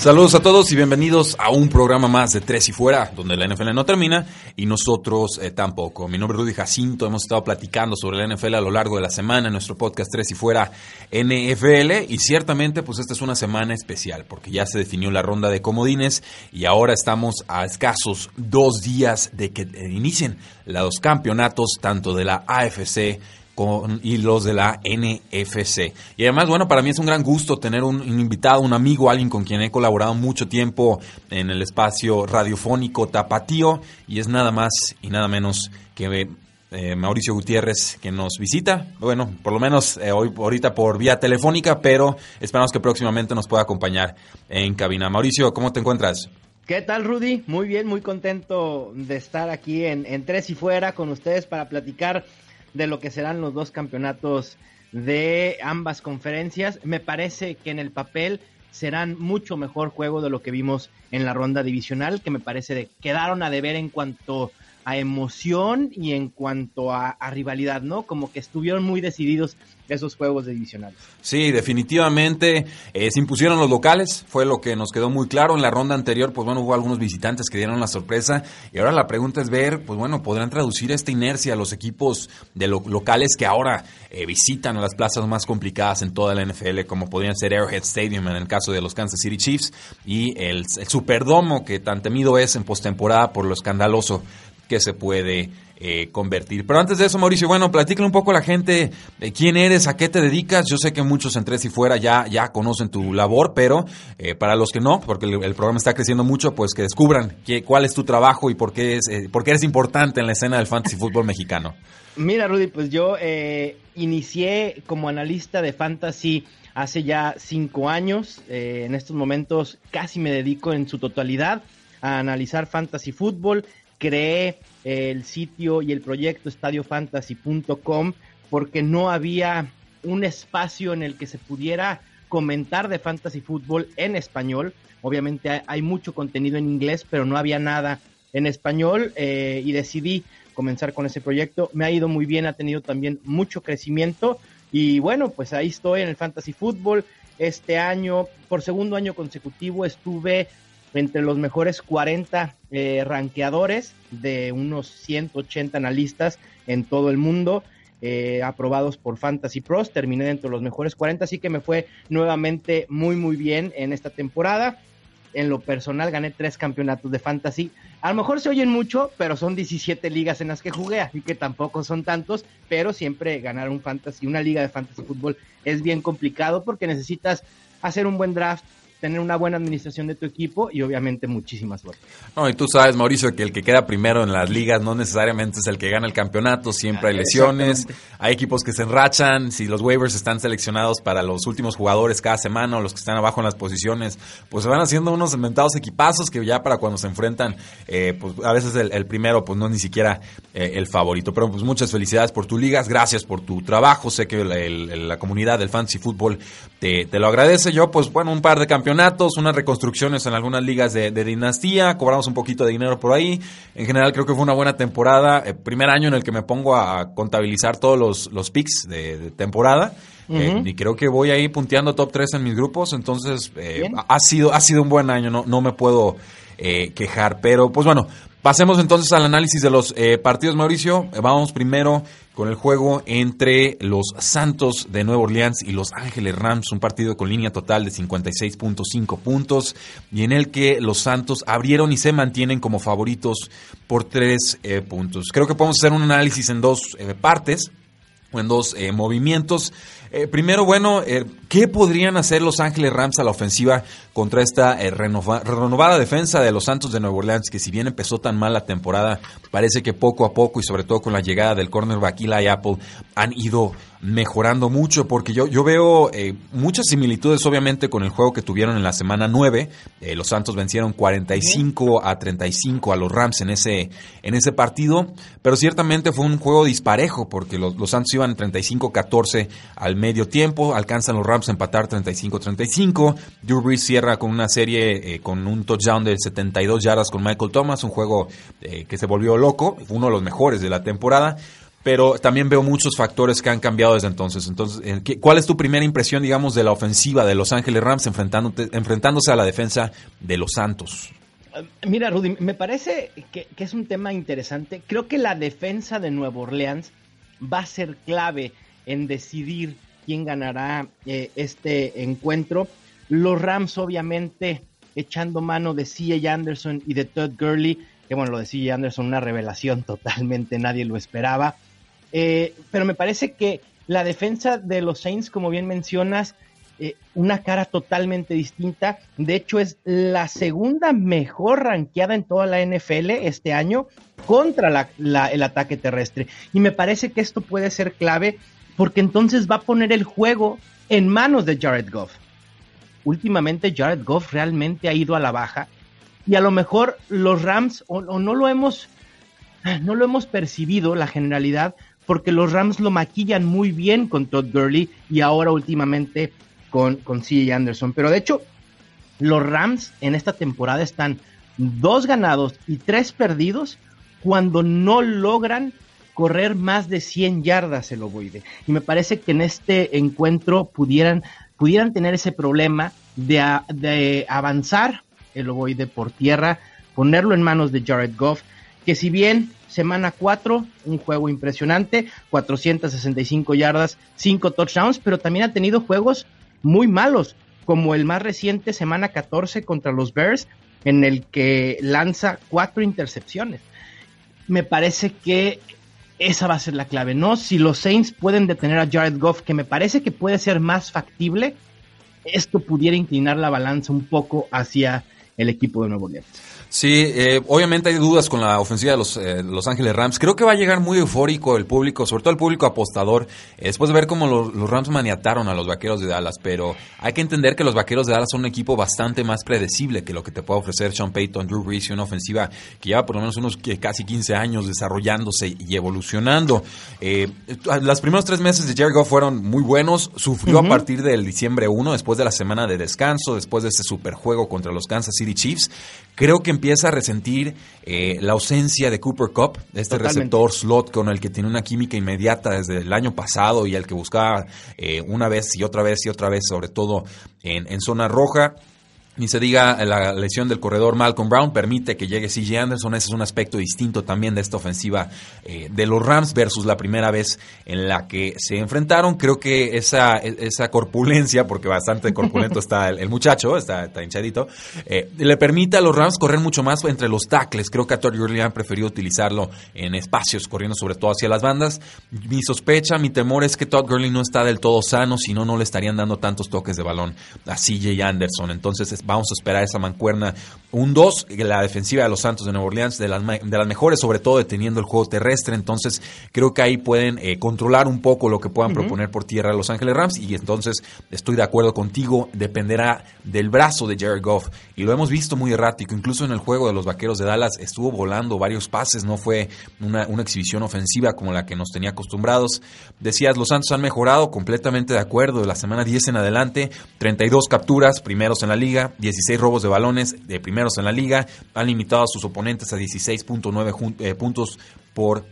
Saludos a todos y bienvenidos a un programa más de Tres y Fuera, donde la NFL no termina y nosotros eh, tampoco. Mi nombre es Rudy Jacinto, hemos estado platicando sobre la NFL a lo largo de la semana en nuestro podcast Tres y Fuera NFL y ciertamente pues esta es una semana especial porque ya se definió la ronda de comodines y ahora estamos a escasos dos días de que eh, inicien los campeonatos tanto de la AFC y los de la NFC. Y además, bueno, para mí es un gran gusto tener un, invitado, un amigo, alguien con quien he colaborado mucho tiempo en el espacio radiofónico Tapatío, y es nada más y nada menos que eh, Mauricio Gutiérrez que nos visita. Bueno, por lo menos eh, hoy ahorita por vía telefónica, pero esperamos que próximamente nos pueda acompañar en cabina. Mauricio, ¿cómo te encuentras? ¿Qué tal, Rudy? Muy bien, muy contento de estar aquí en, en Tres y Fuera con ustedes para platicar de lo que serán los dos campeonatos de ambas conferencias. Me parece que en el papel serán mucho mejor juego de lo que vimos en la ronda divisional, que me parece que quedaron a deber en cuanto a emoción y en cuanto a, rivalidad, ¿no? Como que estuvieron muy decididos esos juegos divisionales. Sí, definitivamente eh, se impusieron los locales, fue lo que nos quedó muy claro. En la ronda anterior, pues bueno, hubo algunos visitantes que dieron la sorpresa y ahora la pregunta es ver, pues bueno, podrán traducir esta inercia a los equipos de locales que ahora eh, visitan las plazas más complicadas en toda la NFL, como podrían ser Arrowhead Stadium en el caso de los Kansas City Chiefs y el Superdomo que tan temido es en postemporada por lo escandaloso que se puede eh, convertir. Pero antes de eso, Mauricio, bueno, platícale un poco a la gente de quién eres, a qué te dedicas. Yo sé que muchos en Tres y Fuera ya, ya conocen tu labor, pero eh, para los que no, porque el, programa está creciendo mucho, pues que descubran qué, cuál es tu trabajo y por qué, es, eh, por qué eres importante en la escena del fantasy fútbol mexicano. Mira, Rudy, pues yo inicié como analista de fantasy hace ya cinco años. en estos momentos casi me dedico en su totalidad a analizar fantasy fútbol creé el sitio y el proyecto estadiofantasy.com porque no había un espacio en el que se pudiera comentar de fantasy fútbol en español. Obviamente hay mucho contenido en inglés, pero no había nada en español eh, y decidí comenzar con ese proyecto. Me ha ido muy bien, ha tenido también mucho crecimiento y bueno, pues ahí estoy en el fantasy fútbol. Este año, por segundo año consecutivo, estuve entre los mejores 40 eh, ranqueadores de unos 180 analistas en todo el mundo. Eh, aprobados por Fantasy Pros, terminé dentro de los mejores 40, así que me fue nuevamente muy muy bien en esta temporada. En lo personal gané tres campeonatos de Fantasy. A lo mejor se oyen mucho, pero son 17 ligas en las que jugué, así que tampoco son tantos, pero siempre ganar un Fantasy, una liga de Fantasy Fútbol es bien complicado porque necesitas hacer un buen draft, tener una buena administración de tu equipo y obviamente muchísima suerte. No, y tú sabes, Mauricio, que el que queda primero en las ligas no necesariamente es el que gana el campeonato, siempre hay lesiones, hay equipos que se enrachan, si los waivers están seleccionados para los últimos jugadores cada semana o los que están abajo en las posiciones, pues se van haciendo unos inventados equipazos que ya para cuando se enfrentan, eh, pues a veces el, primero pues no es ni siquiera eh, el favorito. Pero pues muchas felicidades por tu ligas, gracias por tu trabajo, sé que la, comunidad del fantasy fútbol te, te lo agradece. Yo pues bueno, un par de campeonatos campeonatos, unas reconstrucciones en algunas ligas de, dinastía, cobramos un poquito de dinero por ahí. En general creo que fue una buena temporada. Eh, primer año en el que me pongo a contabilizar todos los, los picks de, temporada. Eh, y creo que voy ahí punteando top 3 en mis grupos. Entonces, eh, ha, sido, ha sido un buen año, no, no me puedo quejar. Pero, pues bueno, pasemos entonces al análisis de los partidos, Mauricio. vamos primero con el juego entre los Santos de Nueva Orleans y los Ángeles Rams, un partido con línea total de 56.5 puntos y en el que los Santos abrieron y se mantienen como favoritos por tres eh, puntos. Creo que podemos hacer un análisis en dos eh, partes o en dos eh, movimientos. Primero, bueno, ¿Qué podrían hacer Los Ángeles Rams a la ofensiva contra esta eh, renovada defensa de los Santos de Nueva Orleans, que si bien empezó tan mal la temporada, parece que poco a poco y sobre todo con la llegada del cornerback Eli Apple han ido mejorando mucho porque yo, yo veo eh, muchas similitudes obviamente con el juego que tuvieron en la semana 9. Eh, los Santos vencieron 45 a 35 a los Rams en ese, en ese partido, pero ciertamente fue un juego disparejo porque los, los Santos iban 35-14 al medio tiempo, alcanzan los Rams a empatar 35-35. Drew Brees cierra con una serie eh, con un touchdown de 72 yardas con Michael Thomas, un juego que se volvió loco, uno de los mejores de la temporada pero también veo muchos factores que han cambiado desde entonces. Entonces, eh, ¿cuál es tu primera impresión, digamos, de la ofensiva de Los Ángeles Rams enfrentándose a la defensa de los Santos? Eh, mira, Rudy, me parece que, es un tema interesante. Creo que la defensa de Nueva Orleans va a ser clave en decidir quién ganará eh, este encuentro. Los Rams, obviamente, echando mano de C.A. Anderson y de Todd Gurley, que bueno, lo de C.A. Anderson, una revelación totalmente, nadie lo esperaba. Eh, pero me parece que la defensa de los Saints, como bien mencionas, eh, una cara totalmente distinta. De hecho, es la segunda mejor ranqueada en toda la NFL este año contra el ataque terrestre. Y me parece que esto puede ser clave porque entonces va a poner el juego en manos de Jared Goff. Últimamente Jared Goff realmente ha ido a la baja y a lo mejor los Rams o no lo hemos no lo hemos percibido la generalidad porque los Rams lo maquillan muy bien con Todd Gurley y ahora últimamente con, con Anderson. Pero de hecho, los Rams en esta temporada están dos ganados y tres perdidos cuando no logran correr más de 100 yardas el ovoide. Y me parece que en este encuentro pudieran, pudieran tener ese problema de, avanzar el ovoide por tierra, ponerlo en manos de Jared Goff, que si bien semana 4, un juego impresionante, 465 yardas, 5 touchdowns, pero también ha tenido juegos muy malos, como el más reciente, semana 14 contra los Bears, en el que lanza cuatro intercepciones. Me parece que esa va a ser la clave, ¿no? Si los Saints pueden detener a Jared Goff, que me parece que puede ser más factible, esto pudiera inclinar la balanza un poco hacia el equipo de Nuevo Orleans. Sí, eh, obviamente hay dudas con la ofensiva de los eh, Los Ángeles Rams. Creo que va a llegar muy eufórico el público, sobre todo el público apostador, eh, después de ver cómo los, Rams maniataron a los Vaqueros de Dallas. Pero hay que entender que los Vaqueros de Dallas son un equipo bastante más predecible que lo que te puede ofrecer Sean Payton, Drew Brees y una ofensiva que lleva por lo menos unos casi 15 años desarrollándose y evolucionando. los primeros tres meses de Jared Goff fueron muy buenos. Sufrió a partir del diciembre 1, después de la semana de descanso, después de ese superjuego contra los Kansas City Chiefs. Creo que empieza a resentir eh, la ausencia de Cooper Cup, este receptor slot con el que tiene una química inmediata desde el año pasado y el que buscaba eh, una vez y otra vez y otra vez, sobre todo en, en zona roja. Ni se diga la lesión del corredor Malcolm Brown permite que llegue CJ Anderson. Ese es un aspecto distinto también de esta ofensiva eh, de los Rams versus la primera vez en la que se enfrentaron. Creo que esa, esa corpulencia, porque bastante corpulento está el, muchacho, está, hinchadito, eh, le permite a los Rams correr mucho más entre los tackles. Creo que a Todd Gurley han preferido utilizarlo en espacios, corriendo sobre todo hacia las bandas. Mi sospecha, mi temor es que Todd Gurley no está del todo sano, si no, no le estarían dando tantos toques de balón a CJ Anderson. Entonces, vamos a esperar esa mancuerna. Un 2, la defensiva de los Santos de Nueva Orleans, de las, de las mejores, sobre todo deteniendo el juego terrestre. Entonces, creo que ahí pueden eh, controlar un poco lo que puedan proponer por tierra Los Ángeles Rams. Y entonces, estoy de acuerdo contigo, dependerá del brazo de Jared Goff. Y lo hemos visto muy errático. Incluso en el juego de los Vaqueros de Dallas estuvo volando varios pases. No fue una, una exhibición ofensiva como la que nos tenía acostumbrados. Decías, los Santos han mejorado, completamente de acuerdo. De la semana 10 en adelante, 32 capturas, primeros en la liga, 16 robos de balones de primeros en la liga, han limitado a sus oponentes a 16.9 eh, puntos por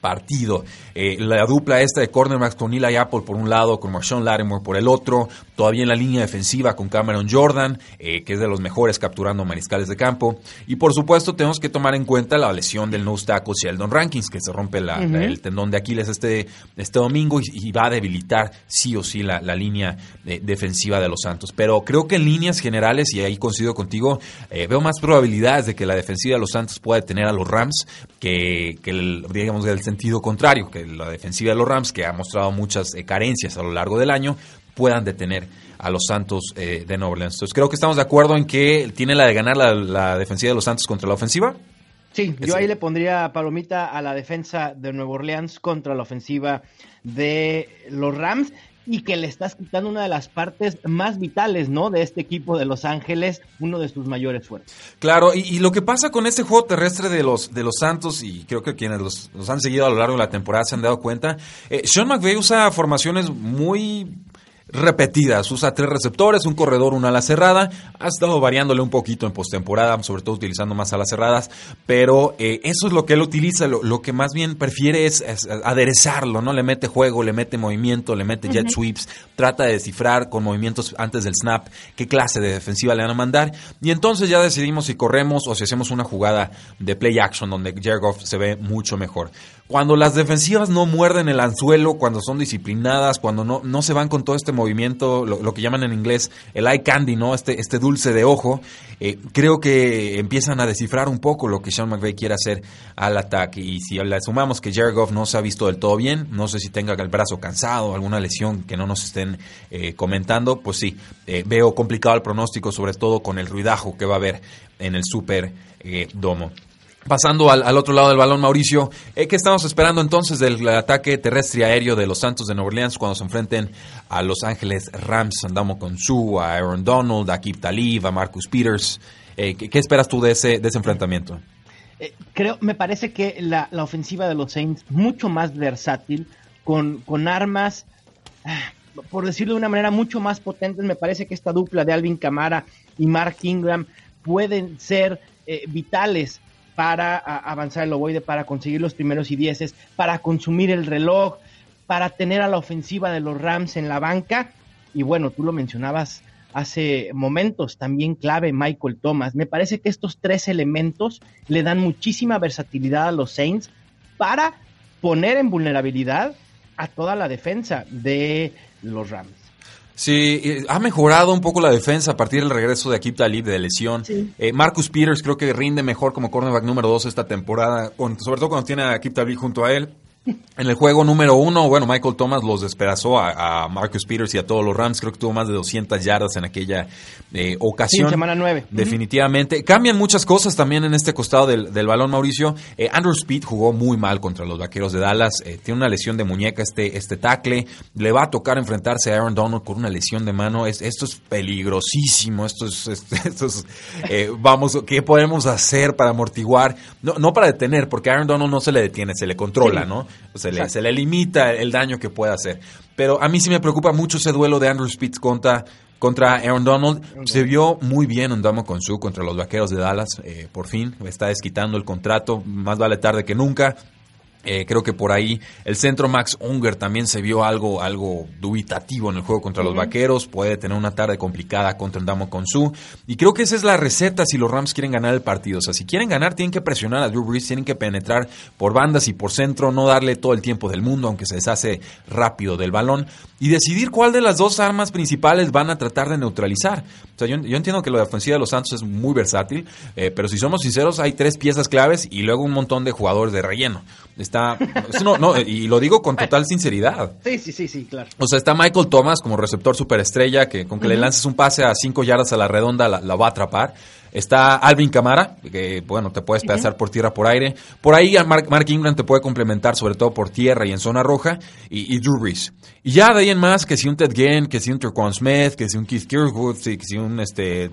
partido. Eh, la dupla esta de cornerbacks con Eli Apple por un lado, con Marshawn Lattimore por el otro, todavía en la línea defensiva con Cameron Jordan, eh, que es de los mejores capturando mariscales de campo. Y por supuesto tenemos que tomar en cuenta la lesión del nose tackle Sheldon Rankins, que se rompe el tendón de Aquiles este, este domingo y, va a debilitar sí o sí la, línea eh, defensiva de los Santos. Pero creo que en líneas generales, y ahí coincido contigo, veo más probabilidades de que la defensiva de los Santos pueda detener a los Rams que, que el, digamos, el sentido contrario, que la defensiva de los Rams, que ha mostrado muchas eh, carencias a lo largo del año, puedan detener a los Santos eh, de Nueva Orleans. Entonces creo que estamos de acuerdo en que tiene la de ganar la, defensiva de los Santos contra la ofensiva. Sí, yo ahí le pondría palomita a la defensa de Nueva Orleans contra la ofensiva de los Rams y que le estás quitando una de las partes más vitales, ¿no? De este equipo de Los Ángeles, uno de sus mayores fuerzas. Claro, y, lo que pasa con este juego terrestre de los, de los Santos, y creo que quienes los, han seguido a lo largo de la temporada se han dado cuenta, eh, Sean McVay usa formaciones muy repetidas. Usa tres receptores, un corredor, una ala cerrada. Ha estado variándole un poquito en postemporada, sobre todo utilizando más alas cerradas, pero eh, eso es lo que él utiliza. Lo, que más bien prefiere es, aderezarlo, ¿no? Le mete juego, le mete movimiento, le mete jet sweeps, trata de descifrar con movimientos antes del snap qué clase de defensiva le van a mandar. Y entonces ya decidimos si corremos o si hacemos una jugada de play action donde Jared se ve mucho mejor. Cuando las defensivas no muerden el anzuelo, cuando son disciplinadas, cuando no, no se van con todo este movimiento, lo, que llaman en inglés el eye candy, ¿no? Este, este dulce de ojo, eh, creo que empiezan a descifrar un poco lo que Sean McVay quiere hacer al ataque. Y si le sumamos que Jared Goff no se ha visto del todo bien, no sé si tenga el brazo cansado, alguna lesión que no nos estén eh, comentando, pues sí, eh, veo complicado el pronóstico, sobre todo con el ruidajo que va a haber en el Super Domo. Pasando al, otro lado del balón, Mauricio, eh, ¿qué estamos esperando entonces del ataque terrestre y aéreo de los Santos de Nueva Orleans cuando se enfrenten a Los Ángeles Rams? Andamos con Sue, a Aaron Donald, a Kip Talib, a Marcus Peters. Eh, ¿qué, esperas tú de ese, enfrentamiento? Eh, creo, me parece que la, ofensiva de los Saints mucho más versátil, con, con armas, ah, por decirlo de una manera, mucho más potentes. Me parece que esta dupla de Alvin Camara y Mark Ingram pueden ser vitales para avanzar el ovoide, para conseguir los primeros y dieces, para consumir el reloj, para tener a la ofensiva de los Rams en la banca. Y bueno, tú lo mencionabas hace momentos, también clave Michael Thomas. Me parece que estos tres elementos le dan muchísima versatilidad a los Saints para poner en vulnerabilidad a toda la defensa de los Rams. Sí, ha mejorado un poco la defensa a partir del regreso de Akip Talib de lesión. Eh, Marcus Peters creo que rinde mejor como cornerback número 2 esta temporada, sobre todo cuando tiene a Akip Talib junto a él. En el juego número uno, bueno, Michael Thomas los despedazó a, Marcus Peters y a todos los Rams. Creo que tuvo más de 200 yardas en aquella eh, ocasión. Sí, semana 9. Definitivamente. Cambian muchas cosas también en este costado del, balón, Mauricio. Eh, Andrew Speed jugó muy mal contra los vaqueros de Dallas. Eh, tiene una lesión de muñeca este, este tackle. Le va a tocar enfrentarse a Aaron Donald con una lesión de mano. Es, esto es peligrosísimo. Esto es, esto es vamos, ¿qué podemos hacer para amortiguar? No, no para detener, porque a Aaron Donald no se le detiene, se le controla, ¿no? Se le, se le, limita el daño que puede hacer. Pero a mí sí me preocupa mucho ese duelo de Andrew Spitz contra, contra Aaron Donald. Se vio muy bien Ondamo con su contra los vaqueros de Dallas. Eh, por fin está desquitando el contrato. Más vale tarde que nunca. Eh, creo que por ahí el centro Max Unger también se vio algo, algo dubitativo en el juego contra los vaqueros. Puede tener una tarde complicada contra Ndamo Konsu. Y creo que esa es la receta si los Rams quieren ganar el partido. O sea, si quieren ganar, tienen que presionar a Drew Brees, tienen que penetrar por bandas y por centro, no darle todo el tiempo del mundo, aunque se deshace rápido del balón. Y decidir cuál de las dos armas principales van a tratar de neutralizar. Sea, yo, entiendo que la defensiva de los Santos es muy versátil, eh, pero si somos sinceros, hay tres piezas claves y luego un montón de jugadores de relleno. Está, no, no, y lo digo con total sinceridad. Sí, sí, sí, sí, claro. O sea, está Michael Thomas como receptor superestrella, que con que le lances un pase a cinco yardas a la redonda la va a atrapar. Está Alvin Camara, que bueno, te puedes pasar por tierra, por aire. Por ahí Mark, Mark, Ingram te puede complementar, sobre todo por tierra y en zona roja. Y, y Drew Brees. Y ya de ahí en más, que si un Ted Ginn, que si un Turquan Smith, que si un Keith Kirkwood, que si un este,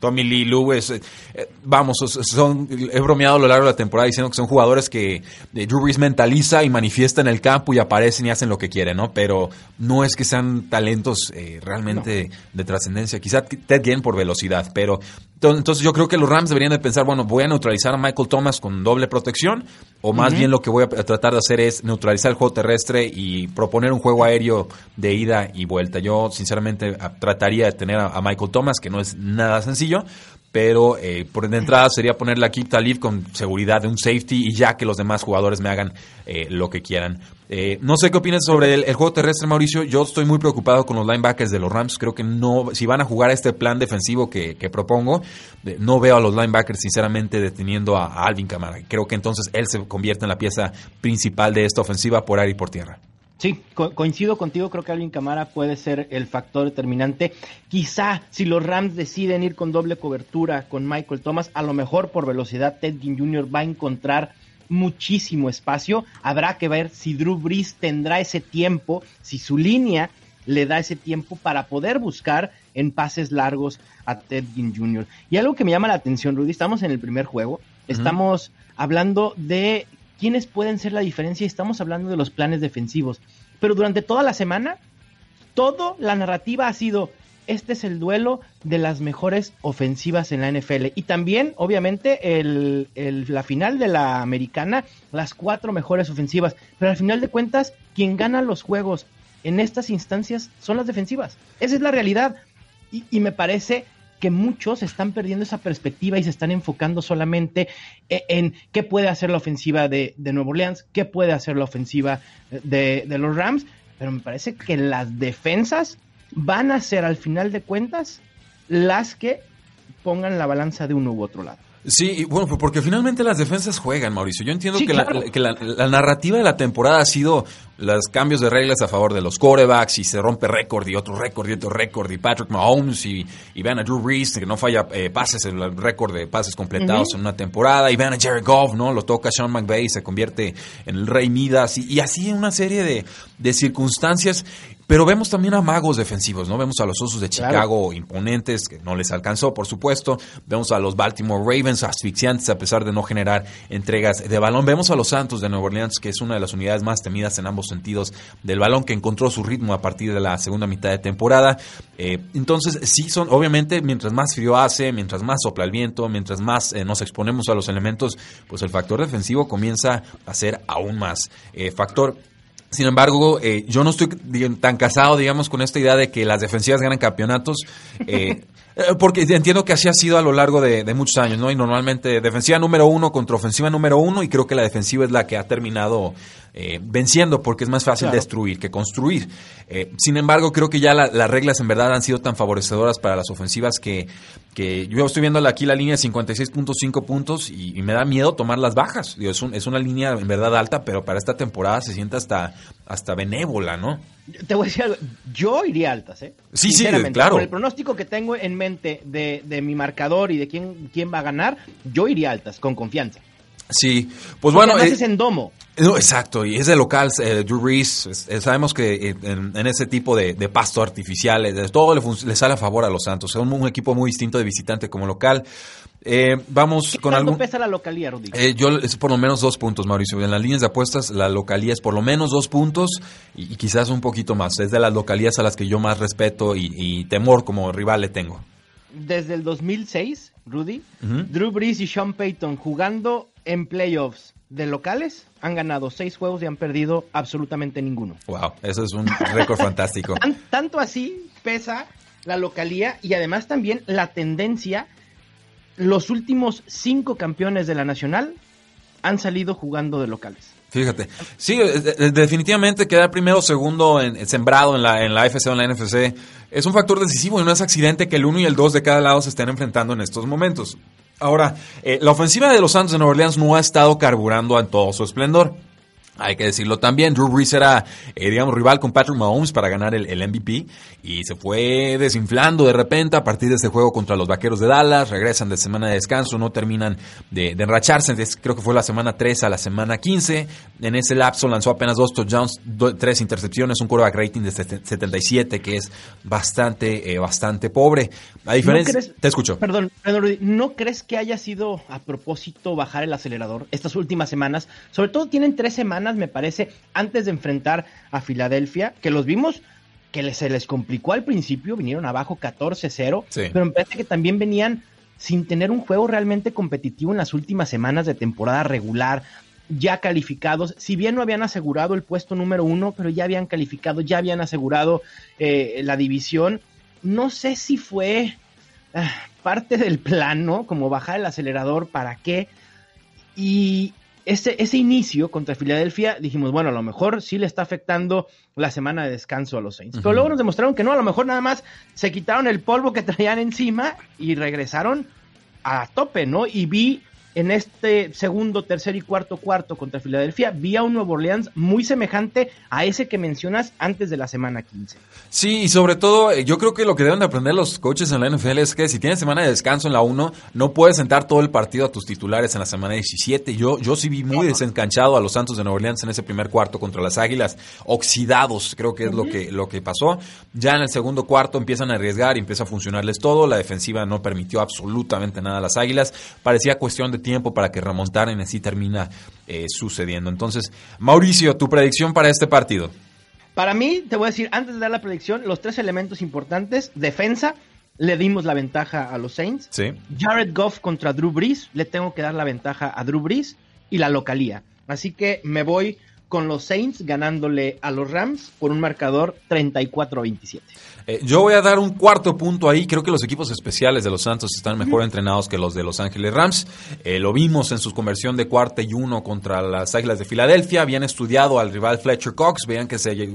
Tommy Lee Lewis. Eh, eh, vamos, son, he bromeado a lo largo de la temporada diciendo que son jugadores que eh, Drew Brees mentaliza y manifiesta en el campo y aparecen y hacen lo que quieren, ¿no? Pero no es que sean talentos realmente de trascendencia. Quizá Ted Ginn por velocidad, pero entonces yo creo que los Rams deberían de pensar, bueno, voy a neutralizar a Michael Thomas con doble protección, o más bien lo que voy a tratar de hacer es neutralizar el juego terrestre y proponer un juego aéreo de ida y vuelta. Yo sinceramente trataría de tener a, Michael Thomas, que no es nada sencillo, pero eh, por de entrada sería ponerle aquí Talib con seguridad de un safety y ya que los demás jugadores me hagan eh, lo que quieran. Eh, no sé qué opinas sobre el, juego terrestre, Mauricio. Yo estoy muy preocupado con los linebackers de los Rams. Creo que no, si van a jugar este plan defensivo que, propongo, no veo a los linebackers sinceramente deteniendo a, Alvin Kamara. Creo que entonces él se convierte en la pieza principal de esta ofensiva por aire y por tierra. Sí, coincido contigo, creo que Alvin Camara puede ser el factor determinante. Quizá si los Rams deciden ir con doble cobertura con Michael Thomas, a lo mejor por velocidad Ted Ginn Jr. va a encontrar muchísimo espacio. Habrá que ver si Drew Brees tendrá ese tiempo, si su línea le da ese tiempo para poder buscar en pases largos a Ted Ginn Jr. Y algo que me llama la atención, Rudy, estamos en el primer juego, estamos hablando de quiénes pueden ser la diferencia. Estamos hablando de los planes defensivos. Pero durante toda la semana, toda la narrativa ha sido, este es el duelo de las mejores ofensivas en la NFL. Y también, obviamente, la final de la americana, las cuatro mejores ofensivas. Pero al final de cuentas, quien gana los juegos en estas instancias son las defensivas. Esa es la realidad. Y me parece que muchos están perdiendo esa perspectiva y se están enfocando solamente e, en, qué puede hacer la ofensiva de, de Nueva Orleans, qué puede hacer la ofensiva de, de los Rams, pero me parece que las defensas van a ser al final de cuentas las que pongan la balanza de uno u otro lado. Sí, bueno, pues porque finalmente las defensas juegan, Mauricio. Yo entiendo que, la, narrativa de la temporada ha sido los cambios de reglas a favor de los quarterbacks y se rompe récord y otro récord y otro récord y Patrick Mahomes y, y vean a Drew Brees que no falla eh, pases, el récord de pases completados en una temporada y vean a Jared Goff, ¿no? Lo toca Sean McVay y se convierte en el rey Midas y, y así una serie de, de circunstancias pero vemos también a magos defensivos, ¿no? Vemos a los Osos de Chicago imponentes, que no les alcanzó, por supuesto. Vemos a los Baltimore Ravens asfixiantes a pesar de no generar entregas de balón. Vemos a los Santos de Nueva Orleans, que es una de las unidades más temidas en ambos sentidos del balón, que encontró su ritmo a partir de la segunda mitad de temporada. Eh, entonces, sí son, obviamente, mientras más frío hace, mientras más sopla el viento, mientras más eh, nos exponemos a los elementos, pues el factor defensivo comienza a ser aún más eh, factor. Sin embargo, eh, yo no estoy tan casado, digamos, con esta idea de que las defensivas ganan campeonatos. Eh, eh, porque entiendo que así ha sido a lo largo de, muchos años, ¿no? Y normalmente defensiva número uno contra ofensiva número uno, y creo que la defensiva es la que ha terminado eh, venciendo, porque es más fácil destruir que construir. Eh, sin embargo, creo que ya las reglas en verdad han sido tan favorecedoras para las ofensivas que, que yo estoy viendo aquí la línea de 56.5 puntos y, me da miedo tomar las bajas. es, es una línea en verdad alta, pero para esta temporada se siente hasta, hasta benévola, ¿no? Te voy a decir algo, yo iría altas, ¿eh? Sí, sí, claro. Con el pronóstico que tengo en mente de, de mi marcador y de quién, quién va a ganar, yo iría altas, con confianza. Sí, pues bueno. Eh, es en domo. No, exacto, y es de local, eh, Drew Reese, sabemos que eh, en, ese tipo de, pasto artificial, eh, todo le, sale a favor a los Santos, son un equipo muy distinto de visitante como local. vamos con algo. pesa la localía, Rudy? yo es por lo menos dos puntos, Mauricio. En las líneas de apuestas, la localía es por lo menos dos puntos y, quizás un poquito más. Es de las localías a las que yo más respeto y, temor como rival le tengo. Desde el 2006, Rudy, Drew Brees y Sean Payton jugando en playoffs de locales han ganado seis juegos y han perdido absolutamente ninguno. Wow, eso es un récord fantástico. tanto así pesa la localía y además también la tendencia. Los últimos cinco campeones de la nacional han salido jugando de locales. Fíjate, sí, eh, definitivamente quedar primero o segundo en, sembrado en la, en la FC o en la NFC es un factor decisivo y no es accidente que el uno y el dos de cada lado se estén enfrentando en estos momentos. Ahora, eh, la ofensiva de los Santos de Nueva Orleans no ha estado carburando en todo su esplendor. Hay que decirlo también, Drew Brees era, eh, digamos, rival con Patrick Mahomes para ganar el, MVP y se fue desinflando de repente a partir de ese juego contra los Vaqueros de Dallas, regresan de semana de descanso, no terminan de, enracharse, creo que fue la semana 3 a la semana 15, en ese lapso lanzó apenas dos touchdowns, tres intercepciones, un quarterback rating de 77 que es bastante, eh, bastante pobre. A diferencia, te escucho. Perdón, ¿no crees que haya sido a propósito bajar el acelerador estas últimas semanas? Sobre todo tienen tres semanas me parece, antes de enfrentar a Filadelfia, que los vimos que se les complicó al principio, vinieron abajo 14-0, pero me parece que también venían sin tener un juego realmente competitivo en las últimas semanas de temporada regular, ya calificados, si bien no habían asegurado el puesto número uno, pero ya habían calificado, ya habían asegurado eh, la división. No sé si fue ah, parte del plan, ¿no? Como bajar el acelerador, ¿para qué? Y ese, ese inicio contra Filadelfia, dijimos, bueno, a lo mejor sí le está afectando la semana de descanso a los Saints. Pero luego nos demostraron que no, a lo mejor nada más se quitaron el polvo que traían encima y regresaron a tope, ¿no? Y vi en este segundo, tercer y cuarto cuarto contra Filadelfia, vi a un Nuevo Orleans muy semejante a ese que mencionas antes de la semana 15. Sí, y sobre todo, eh, yo creo que lo que deben de aprender los coaches en la NFL es que si tienes semana de descanso en la 1, no puedes sentar todo el partido a tus titulares en la semana 17. Yo, yo sí vi muy desencanchado a los Santos de Nueva Orleans en ese primer cuarto contra las Águilas, oxidados, creo que es lo que, lo que pasó. Ya en el segundo cuarto empiezan a arriesgar y empieza a funcionarles todo. La defensiva no permitió absolutamente nada a las Águilas. Parecía cuestión de tiempo para que remontaran y así termina eh, sucediendo. Entonces, Mauricio, tu predicción para este partido. Para mí, te voy a decir, antes de dar la predicción, los tres elementos importantes, defensa, le dimos la ventaja a los Saints. Sí. Jared Goff contra Drew Brees, le tengo que dar la ventaja a Drew Brees y la localía. Así que me voy con los Saints ganándole a los Rams por un marcador 34-27. Eh, yo voy a dar un cuarto punto ahí. Creo que los equipos especiales de los Santos están mejor entrenados que los de Los Ángeles Rams. Eh, lo vimos en su conversión de cuarta y uno contra las Águilas de Filadelfia. Habían estudiado al rival Fletcher Cox. Veían que se,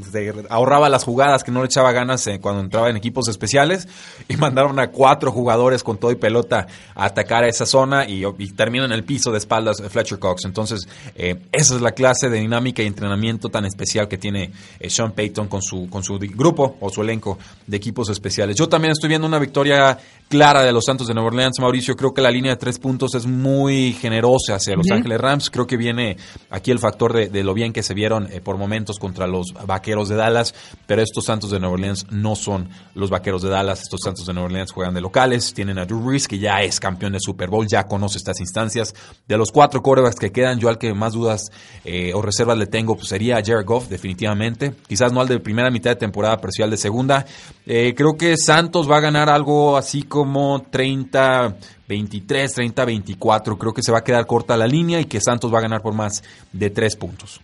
ahorraba las jugadas, que no le echaba ganas eh, cuando entraba en equipos especiales. Y mandaron a cuatro jugadores con todo y pelota a atacar a esa zona y, y terminó en el piso de espaldas Fletcher Cox. Entonces, esa es la clase de dinámica y entrenamiento tan especial que tiene Sean Payton con su, con su grupo o su elenco de equipos especiales. Yo también estoy viendo una victoria clara de los Santos de Nueva Orleans, Mauricio. Creo que la línea de tres puntos es muy generosa hacia Los Ángeles Rams. Creo que viene aquí el factor de, lo bien que se vieron eh, por momentos contra los Vaqueros de Dallas, pero estos Santos de Nueva Orleans no son los Vaqueros de Dallas. Estos Santos de Nueva Orleans juegan de locales. Tienen a Drew Brees, que ya es campeón de Super Bowl, ya conoce estas instancias. De los cuatro corebacks que quedan, yo al que más dudas eh, o reservas le tengo pues sería a Jared Goff, definitivamente. Quizás no al de primera mitad de temporada, pero sí al de segunda. Eh, creo que Santos va a ganar algo así como 30, 23, 30, 24. Creo que se va a quedar corta la línea y que Santos va a ganar por más de 3 puntos.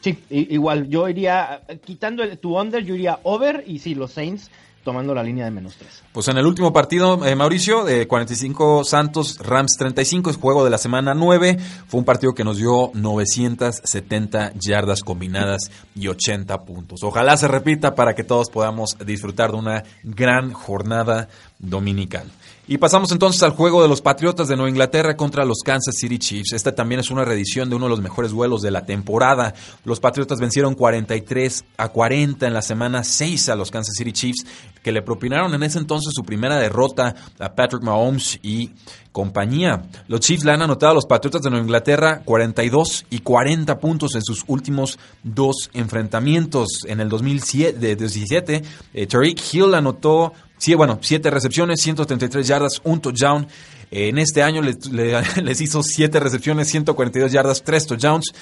Sí, igual, yo iría, quitando tu under, yo iría over y sí, los Saints tomando la línea de menos 3. Pues en el último partido, eh, Mauricio, de 45 Santos, Rams 35, es juego de la semana 9. Fue un partido que nos dio 970 yardas combinadas y 80 puntos. Ojalá se repita para que todos podamos disfrutar de una gran jornada dominical. Y pasamos entonces al juego de los Patriotas de Nueva Inglaterra contra los Kansas City Chiefs. Esta también es una reedición de uno de los mejores duelos de la temporada. Los Patriotas vencieron 43 a 40 en la semana 6 a los Kansas City Chiefs, que le propinaron en ese entonces su primera derrota a Patrick Mahomes y compañía. Los Chiefs le han anotado a los Patriotas de Nueva Inglaterra 42 y 40 puntos en sus últimos dos enfrentamientos. En el 2017, eh, Tariq Hill anotó Sí, bueno, siete recepciones, 133 yardas, un touchdown. En este año les, hizo siete recepciones, 142 yardas, tres touchdowns.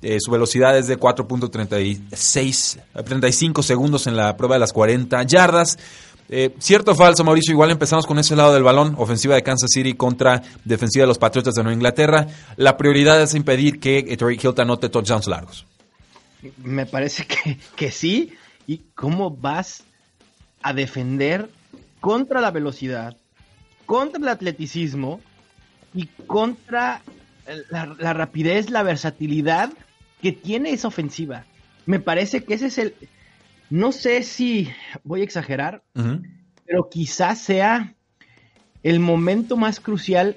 Eh, su velocidad es de 4.36, 35 segundos en la prueba de las 40 yardas. Eh, cierto o falso, Mauricio, igual empezamos con ese lado del balón, ofensiva de Kansas City contra defensiva de los Patriotas de Nueva Inglaterra. La prioridad es impedir que Tariq Hill anote touchdowns largos. Me parece que, que sí. ¿Y cómo vas a defender contra la velocidad, contra el atleticismo y contra la, rapidez, la versatilidad que tiene esa ofensiva. Me parece que ese es el... No sé si voy a exagerar, pero quizás sea el momento más crucial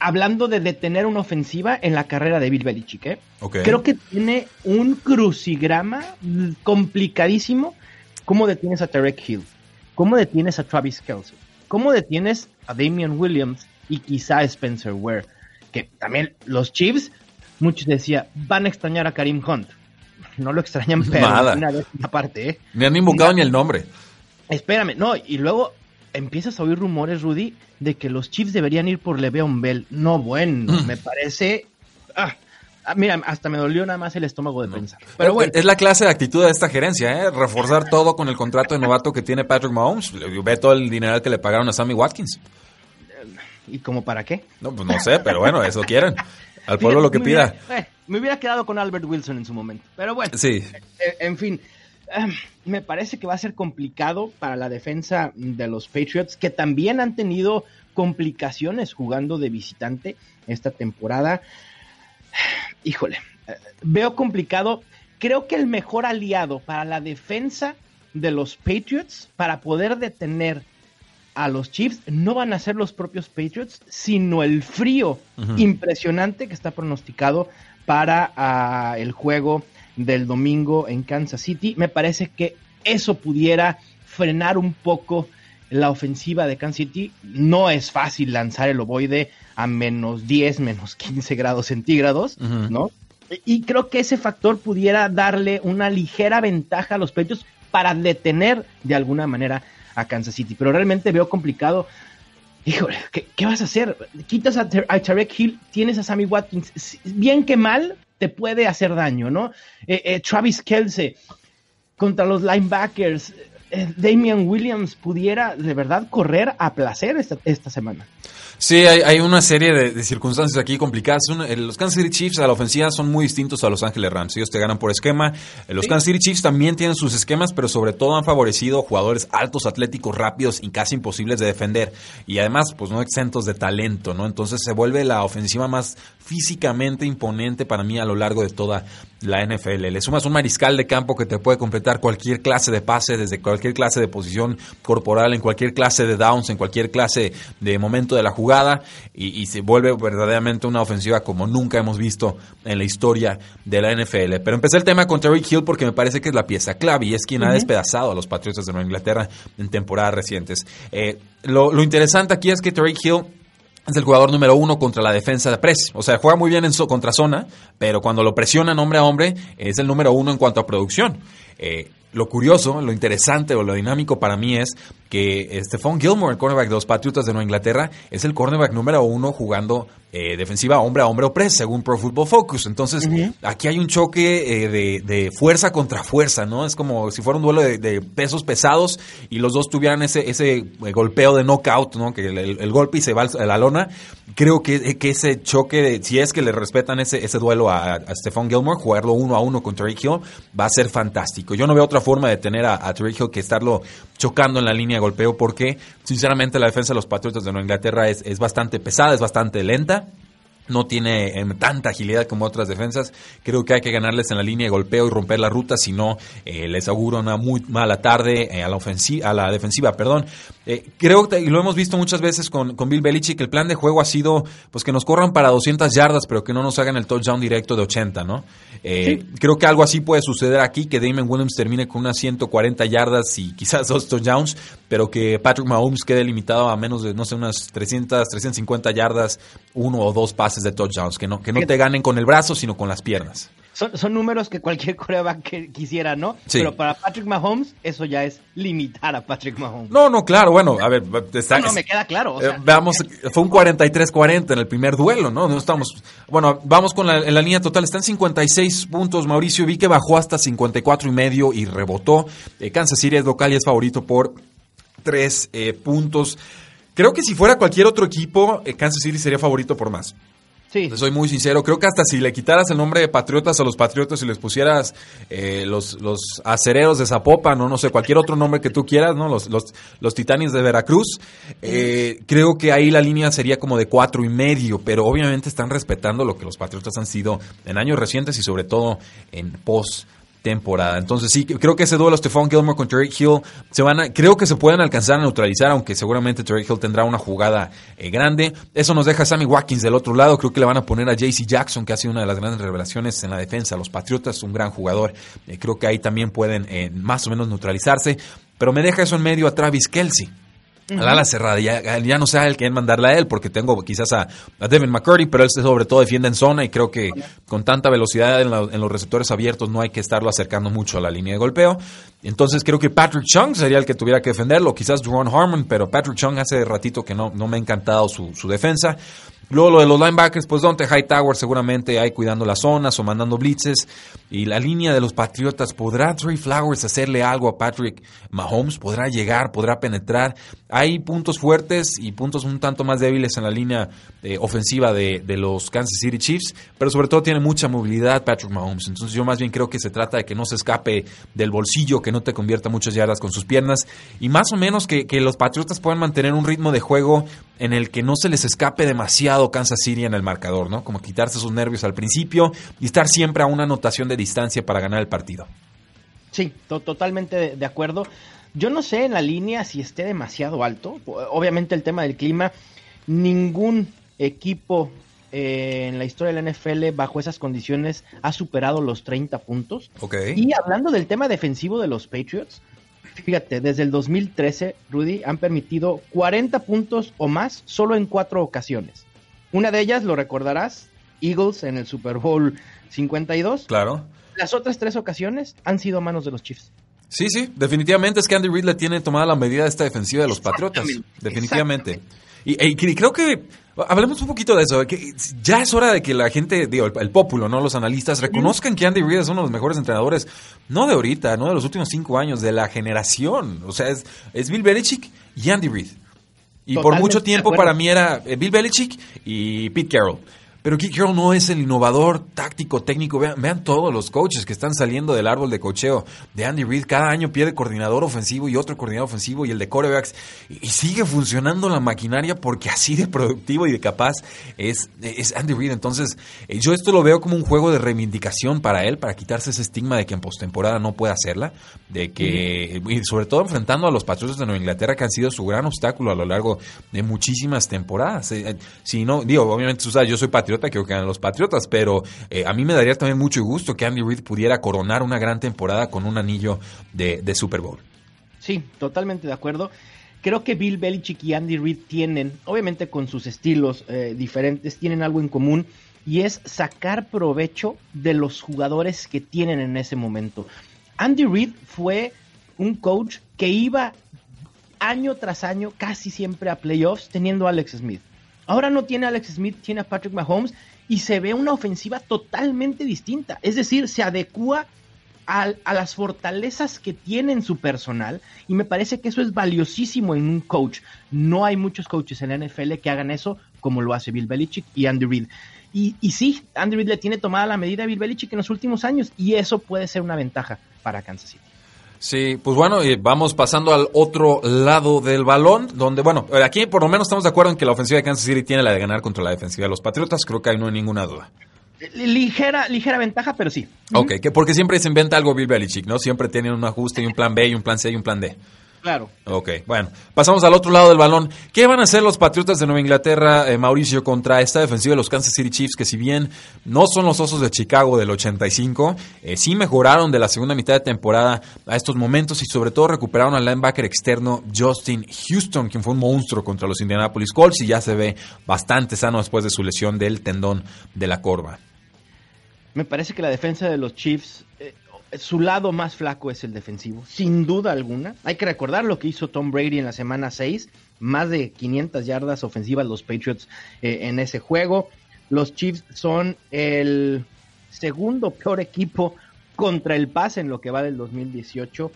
hablando de detener una ofensiva en la carrera de Bill Belichick. ¿eh? Creo que tiene un crucigrama complicadísimo cómo detienes a Tarek Hill. ¿Cómo detienes a Travis Kelsey? ¿Cómo detienes a Damian Williams y quizá a Spencer Ware? Que también los Chiefs, muchos decían, van a extrañar a Karim Hunt. No lo extrañan, pero Nada. una vez aparte, ¿eh? Ni han invocado ni el nombre. Espérame, no, y luego empiezas a oír rumores, Rudy, de que los Chiefs deberían ir por Le'Veon Bell. No, bueno, mm. me parece... Ah, mira, hasta me dolió nada más el estómago de pensar. Pero bueno. Es la clase de actitud de esta gerencia, ¿eh? Reforzar todo con el contrato de novato que tiene Patrick Mahomes. Ve todo el dinero que le pagaron a Sammy Watkins. ¿Y como para qué? No, pues no sé, pero bueno, eso quieren. Al pueblo lo que pida. Eh, me hubiera quedado con Albert Wilson en su momento. Pero bueno. Sí. Eh, en fin. em, me parece que va a ser complicado para la defensa de los Patriots, que también han tenido complicaciones jugando de visitante esta temporada. Híjole, eh, veo complicado. Creo que el mejor aliado para la defensa de los Patriots, para poder detener a los Chiefs, no van a ser los propios Patriots, sino el frío impresionante que está pronosticado para ah, el juego del domingo en Kansas City. Me parece que eso pudiera frenar un poco la ofensiva de Kansas City. No es fácil lanzar el ovoide a menos 10, menos 15 grados centígrados, ¿no? Y creo que ese factor pudiera darle una ligera ventaja a los Patriots para detener de alguna manera a Kansas City. Pero realmente veo complicado. Híjole, ¿qué, vas a hacer? Quitas a, Tarek Hill, tienes a Sammy Watkins. Bien que mal, te puede hacer daño, ¿no? Eh, eh, Travis Kelsey contra los linebackers. Eh, Damian Williams pudiera de verdad correr a placer esta, esta semana. Sí, hay, una serie de, circunstancias aquí complicadas. los Kansas City Chiefs a la ofensiva son muy distintos a Los Ángeles Rams. Ellos te ganan por esquema. Eh, los Kansas City Chiefs también tienen sus esquemas, pero sobre todo han favorecido jugadores altos, atléticos, rápidos y casi imposibles de defender. Y además, pues no exentos de talento, ¿no? Entonces se vuelve la ofensiva más físicamente imponente para mí a lo largo de toda la NFL. Le sumas un mariscal de campo que te puede completar cualquier clase de pase, desde cualquier clase de posición corporal, en cualquier clase de downs, en cualquier clase de momento de la jugada, y, se vuelve verdaderamente una ofensiva como nunca hemos visto en la historia de la NFL. Pero empecé el tema con Terry Hill porque me parece que es la pieza clave y es quien ha despedazado a los Patriotas de Nueva Inglaterra en temporadas recientes. Eh, lo, lo interesante aquí es que Terry Hill es el jugador número uno contra la defensa de press. O sea, juega muy bien en contra zona, pero cuando lo presionan hombre a hombre, es el número uno en cuanto a producción. Eh, lo curioso, lo interesante o lo dinámico para mí es que Stephon Gilmore, el cornerback de los Patriotas de Nueva Inglaterra, es el cornerback número uno jugando eh, defensiva hombre a hombre o press, según Pro Football Focus. Entonces, aquí hay un choque eh, de, fuerza contra fuerza, ¿no? Es como si fuera un duelo de, pesos pesados y los dos tuvieran ese, ese eh, golpeo de knockout, ¿no? Que el, golpe y se va a la lona. Creo que, que ese choque, si es que le respetan ese, ese duelo a, a Stephon Gilmore, jugarlo uno a uno contra Rick Hill, va a ser fantástico. Yo no veo otra forma de tener a, a Hill que estarlo chocando en la línea de golpeo porque sinceramente la defensa de los Patriotas de Nueva Inglaterra es, es bastante pesada, es bastante lenta no tiene em, tanta agilidad como otras defensas. Creo que hay que ganarles en la línea de golpeo y romper la ruta, si no, eh, les auguro una muy mala tarde eh, a, la ofensiva, a la defensiva. Perdón. Eh, creo que y lo hemos visto muchas veces con, con Bill Belichick, el plan de juego ha sido pues que nos corran para 200 yardas, pero que no nos hagan el touchdown directo de 80, ¿no? Creo que algo así puede suceder aquí, que Damon Williams termine con unas 140 yardas y quizás dos touchdowns, pero que Patrick Mahomes quede limitado a menos de, no sé, unas 300, 350 yardas, uno o dos pases de touchdowns, que no, que no te ganen con el brazo, sino con las piernas. Son, números que cualquier coreback quisiera, ¿no? Pero para Patrick Mahomes, eso ya es limitar a Patrick Mahomes. No, no, claro, bueno, a ver, no, me queda claro. Eh, veamos, fue un 43-40 en el primer duelo, ¿no? No estamos, bueno, vamos con la, en la línea total, están 56 puntos, Mauricio, vi que bajó hasta 54 y medio y rebotó. Eh, Kansas City es local y es favorito por 3 eh, puntos. Creo que si fuera cualquier otro equipo, Kansas City sería favorito por más. Sí. soy muy sincero. Creo que hasta si le quitaras el nombre de Patriotas a los Patriotas y les pusieras eh, los, los acereros de Zapopan o no sé, cualquier otro nombre que tú quieras, ¿no? Los, los, los Titanes de Veracruz, eh, creo que ahí la línea sería como de cuatro y medio, pero obviamente están respetando lo que los Patriotas han sido en años recientes y sobre todo en post temporada. Entonces sí, creo que ese duelo Stephon Gilmore con Terry Hill se van a, creo que se pueden alcanzar a neutralizar, aunque seguramente Terry Hill tendrá una jugada eh, grande. Eso nos deja a Sammy Watkins del otro lado. Creo que le van a poner a JC Jackson, que ha sido una de las grandes revelaciones en la defensa. Los Patriotas, un gran jugador. Eh, creo que ahí también pueden eh, más o menos neutralizarse. Pero me deja eso en medio a Travis Kelsey al ala cerrada. Ya, ya no sé el que mandarle a él, porque tengo quizás a, Devin McCurdy, pero él sobre todo defiende en zona y creo que con tanta velocidad en, los receptores abiertos no hay que estarlo acercando mucho a la línea de golpeo. Entonces creo que Patrick Chung sería el que tuviera que defenderlo, quizás Duron Harmon, pero Patrick Chung hace ratito que no, no me ha encantado su, su defensa. Luego lo de los linebackers, pues Dante Hightower seguramente hay cuidando las zonas o mandando blitzes. Y la línea de los Patriotas, ¿podrá Trey Flowers hacerle algo a Patrick Mahomes? ¿Podrá llegar? ¿Podrá penetrar? Hay puntos fuertes y puntos un tanto más débiles en la línea eh, ofensiva de, de, los Kansas City Chiefs, pero sobre todo tiene mucha movilidad Patrick Mahomes. Entonces yo más bien creo que se trata de que no se escape del bolsillo, que no te convierta muchas yardas con sus piernas y más o menos que, los Patriotas puedan mantener un ritmo de juego en el que no se les escape demasiado Kansas City en el marcador, ¿no? Como quitarse sus nervios al principio y estar siempre a una anotación de distancia para ganar el partido. Sí, totalmente de acuerdo. Yo no sé en la línea si esté demasiado alto. Obviamente el tema del clima, ningún equipo eh, en la historia de la NFL bajo esas condiciones ha superado los 30 puntos. Y hablando del tema defensivo de los Patriots, fíjate, desde el 2013, Rudy, han permitido 40 puntos o más solo en cuatro ocasiones. Una de ellas, lo recordarás, Eagles en el Super Bowl 52. Claro. Las otras tres ocasiones han sido manos de los Chiefs. Sí, sí, definitivamente es que Andy Reid le tiene tomada la medida de esta defensiva de los Patriotas. Definitivamente. Y, creo que hablemos un poquito de eso. Que ya es hora de que la gente, digo, el, el ¿no? Los analistas reconozcan que Andy Reid es uno de los mejores entrenadores, no de ahorita, no de los últimos cinco años, de la generación. O sea, es, es Bill Belichick y Andy Reid. Y por mucho tiempo para mí era eh, Bill Belichick y Pete Carroll. Pero Keith Carroll no es el innovador táctico, técnico. Vean, vean, todos los coaches que están saliendo del árbol de cocheo de Andy Reid. Cada año pierde coordinador ofensivo y otro coordinador ofensivo y el de corebacks. Y, sigue funcionando la maquinaria porque así de productivo y de capaz es, es Andy Reid. Entonces, eh, yo esto lo veo como un juego de reivindicación para él, para quitarse ese estigma de que en postemporada no puede hacerla. De que, y sobre todo enfrentando a los Patriotas de Nueva Inglaterra, que han sido su gran obstáculo a lo largo de muchísimas temporadas. Eh, eh, si no, digo, obviamente, tú sabes, yo soy patriota creo que eran los Patriotas, pero eh, a mí me daría también mucho gusto que Andy Reid pudiera coronar una gran temporada con un anillo de, Super Bowl. Sí, totalmente de acuerdo. Creo que Bill Belichick y Andy Reid tienen, obviamente con sus estilos eh, diferentes, tienen algo en común y es sacar provecho de los jugadores que tienen en ese momento. Andy Reid fue un coach que iba año tras año casi siempre a playoffs teniendo a Alex Smith. Ahora no tiene a Alex Smith, tiene a Patrick Mahomes y se ve una ofensiva totalmente distinta. Es decir, se adecua a, las fortalezas que tiene en su personal y me parece que eso es valiosísimo en un coach. No hay muchos coaches en la NFL que hagan eso como lo hace Bill Belichick y Andy Reid. Y, y sí, Andy Reid le tiene tomada la medida a Bill Belichick en los últimos años y eso puede ser una ventaja para Kansas City. Sí, pues bueno, y vamos pasando al otro lado del balón, donde, bueno, aquí por lo menos estamos de acuerdo en que la ofensiva de Kansas City tiene la de ganar contra la defensiva de los Patriotas, creo que ahí no hay ninguna duda. Ligera, ligera ventaja, pero sí. Ok, que porque siempre se inventa algo Bill Belichick, ¿no? Siempre tienen un ajuste y un plan B y un plan C y un plan D. Claro. Ok, bueno, pasamos al otro lado del balón. ¿Qué van a hacer los Patriotas de Nueva Inglaterra, eh, Mauricio, contra esta defensiva de los Kansas City Chiefs, que si bien no son los Osos de Chicago del 85, eh, sí mejoraron de la segunda mitad de temporada a estos momentos y sobre todo recuperaron al linebacker externo Justin Houston, quien fue un monstruo contra los Indianapolis Colts y ya se ve bastante sano después de su lesión del tendón de la corva. Me parece que la defensa de los Chiefs eh, su lado más flaco es el defensivo, sin duda alguna. Hay que recordar lo que hizo Tom Brady en la semana 6, más de 500 yardas ofensivas los Patriots eh, en ese juego. Los Chiefs son el segundo peor equipo contra el pase en lo que va del 2018.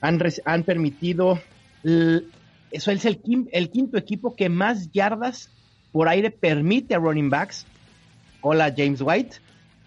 Han, han permitido, eso es el, el quinto equipo que más yardas por aire permite a running backs. Hola James White.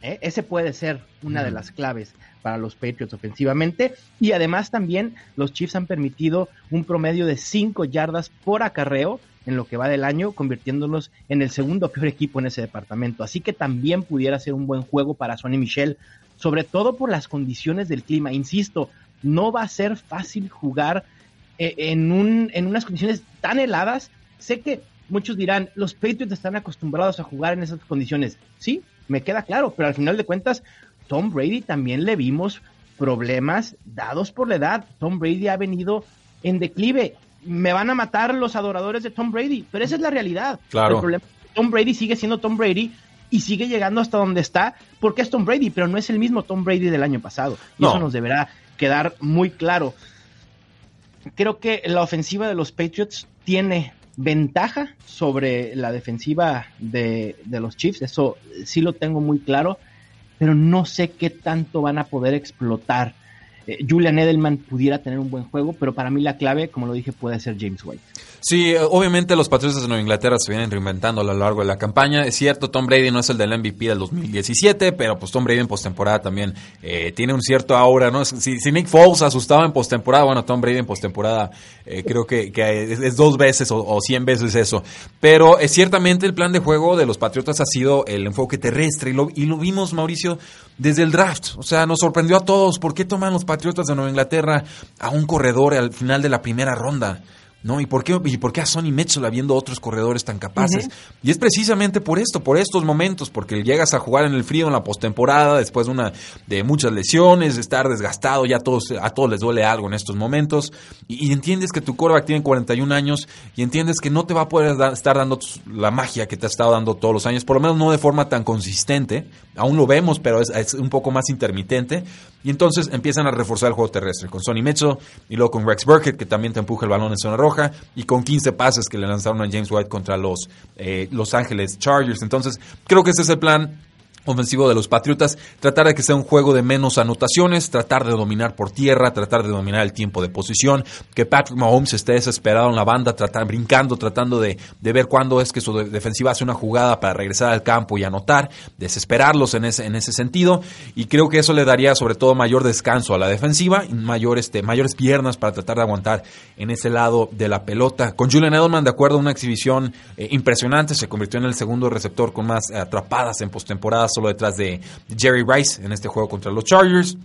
¿Eh? Ese puede ser una de las claves para los Patriots ofensivamente. Y además también los Chiefs han permitido un promedio de 5 yardas por acarreo en lo que va del año, convirtiéndolos en el segundo peor equipo en ese departamento. Así que también pudiera ser un buen juego para Sonny Michel, sobre todo por las condiciones del clima. Insisto, no va a ser fácil jugar eh, en, un, en unas condiciones tan heladas. Sé que muchos dirán, los Patriots están acostumbrados a jugar en esas condiciones. Sí, me queda claro, pero al final de cuentas Tom Brady también le vimos problemas dados por la edad. Tom Brady ha venido en declive. Me van a matar los adoradores de Tom Brady, pero esa es la realidad. Claro. El problema es que Tom Brady sigue siendo Tom Brady y sigue llegando hasta donde está porque es Tom Brady, pero no es el mismo Tom Brady del año pasado. Y eso nos deberá quedar muy claro. Creo que la ofensiva de los Patriots tiene ventaja sobre la defensiva de, de los Chiefs, eso sí lo tengo muy claro pero no sé qué tanto van a poder explotar eh, Julian Edelman pudiera tener un buen juego, pero para mí la clave, como lo dije, puede ser James White. Sí, obviamente los Patriotas de Nueva Inglaterra se vienen reinventando a lo largo de la campaña. Es cierto, Tom Brady no es el del MVP del 2017, pero pues Tom Brady en postemporada también eh, tiene un cierto aura, ¿no? Si, si Nick Foles asustaba en postemporada, bueno, Tom Brady en postemporada eh, creo que, es, dos veces o, cien veces eso. Pero eh, ciertamente el plan de juego de los Patriotas ha sido el enfoque terrestre y lo, y lo vimos, Mauricio, desde el draft. O sea, nos sorprendió a todos. ¿Por qué toman los Patriotas de Nueva Inglaterra a un corredor al final de la primera ronda? ¿no? ¿Y por qué, y por qué a Sonny Mitchell habiendo otros corredores tan capaces? Y es precisamente por esto, por estos momentos, porque llegas a jugar en el frío en la postemporada, después de una de muchas lesiones, estar desgastado, ya a todos, a todos les duele algo en estos momentos, y, entiendes que tu coreback tiene 41 años y entiendes que no te va a poder estar dando la magia que te ha estado dando todos los años, por lo menos no de forma tan consistente, aún lo vemos, pero es, es un poco más intermitente, y entonces empiezan a reforzar el juego terrestre con Sonny Mitchell y luego con Rex Burkett, que también te empuja el balón en zona roja, y con 15 pases que le lanzaron a James White contra los eh, Los Ángeles Chargers. Entonces, creo que ese es el plan ofensivo de los Patriotas, tratar de que sea un juego de menos anotaciones, tratar de dominar por tierra, tratar de dominar el tiempo de posición, que Patrick Mahomes esté desesperado en la banda, tratar, brincando, tratando de, de ver cuándo es que su defensiva hace una jugada para regresar al campo y anotar, desesperarlos en ese, en ese sentido, y creo que eso le daría sobre todo mayor descanso a la defensiva, mayor, este, mayores piernas para tratar de aguantar en ese lado de la pelota. Con Julian Edelman, de acuerdo una exhibición eh, impresionante, se convirtió en el segundo receptor con más atrapadas en postemporada solo detrás de Jerry Rice en este juego contra los Chargers.